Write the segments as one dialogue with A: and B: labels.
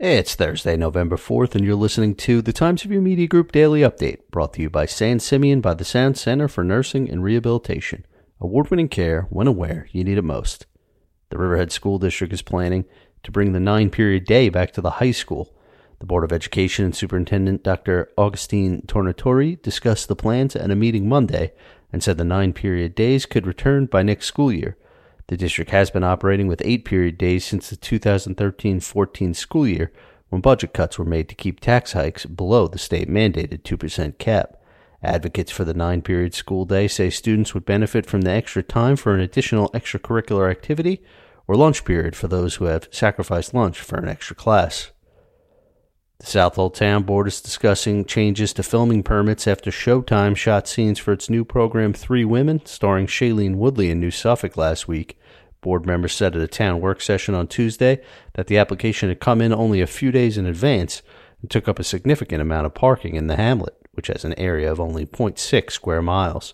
A: It's Thursday, November 4th, and you're listening to the Times Review Media Group Daily Update, brought to you by San Simeon by the Sound Center for Nursing and Rehabilitation. Award winning care when and where you need it most. The Riverhead School District is planning to bring the nine period day back to the high school. The Board of Education and Superintendent Dr. Augustine Tornatore discussed the plans at a meeting Monday and said the nine period days could return by next school year. The district has been operating with eight period days since the 2013 14 school year when budget cuts were made to keep tax hikes below the state mandated 2% cap. Advocates for the nine period school day say students would benefit from the extra time for an additional extracurricular activity or lunch period for those who have sacrificed lunch for an extra class. The Southold Town Board is discussing changes to filming permits after Showtime shot scenes for its new program Three Women, starring Shailene Woodley in New Suffolk last week. Board members said at a town work session on Tuesday that the application had come in only a few days in advance and took up a significant amount of parking in the hamlet, which has an area of only 0.6 square miles.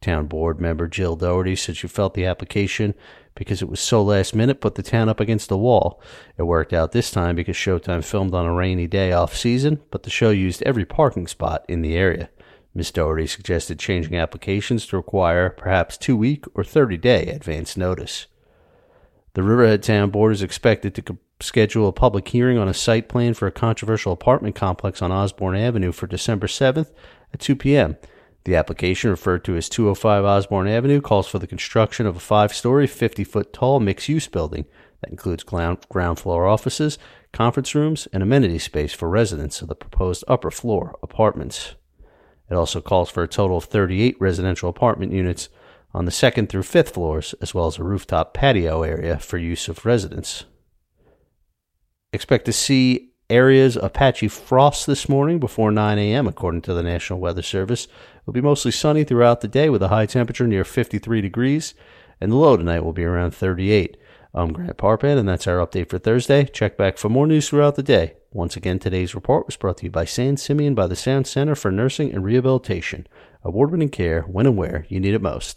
A: Town board member Jill Doherty said she felt the application because it was so last minute put the town up against the wall. It worked out this time because Showtime filmed on a rainy day off season, but the show used every parking spot in the area. Ms. Doherty suggested changing applications to require perhaps two week or 30 day advance notice. The Riverhead Town Board is expected to schedule a public hearing on a site plan for a controversial apartment complex on Osborne Avenue for December 7th at 2 p.m. The application, referred to as 205 Osborne Avenue, calls for the construction of a five story, 50 foot tall mixed use building that includes ground floor offices, conference rooms, and amenity space for residents of the proposed upper floor apartments. It also calls for a total of 38 residential apartment units on the second through fifth floors, as well as a rooftop patio area for use of residents. Expect to see areas of patchy frost this morning before 9 a.m., according to the National Weather Service. It'll be mostly sunny throughout the day with a high temperature near 53 degrees, and the low tonight will be around 38. I'm Grant Parpan, and that's our update for Thursday. Check back for more news throughout the day. Once again, today's report was brought to you by San Simeon by the Sound Center for Nursing and Rehabilitation. Award winning care when and where you need it most.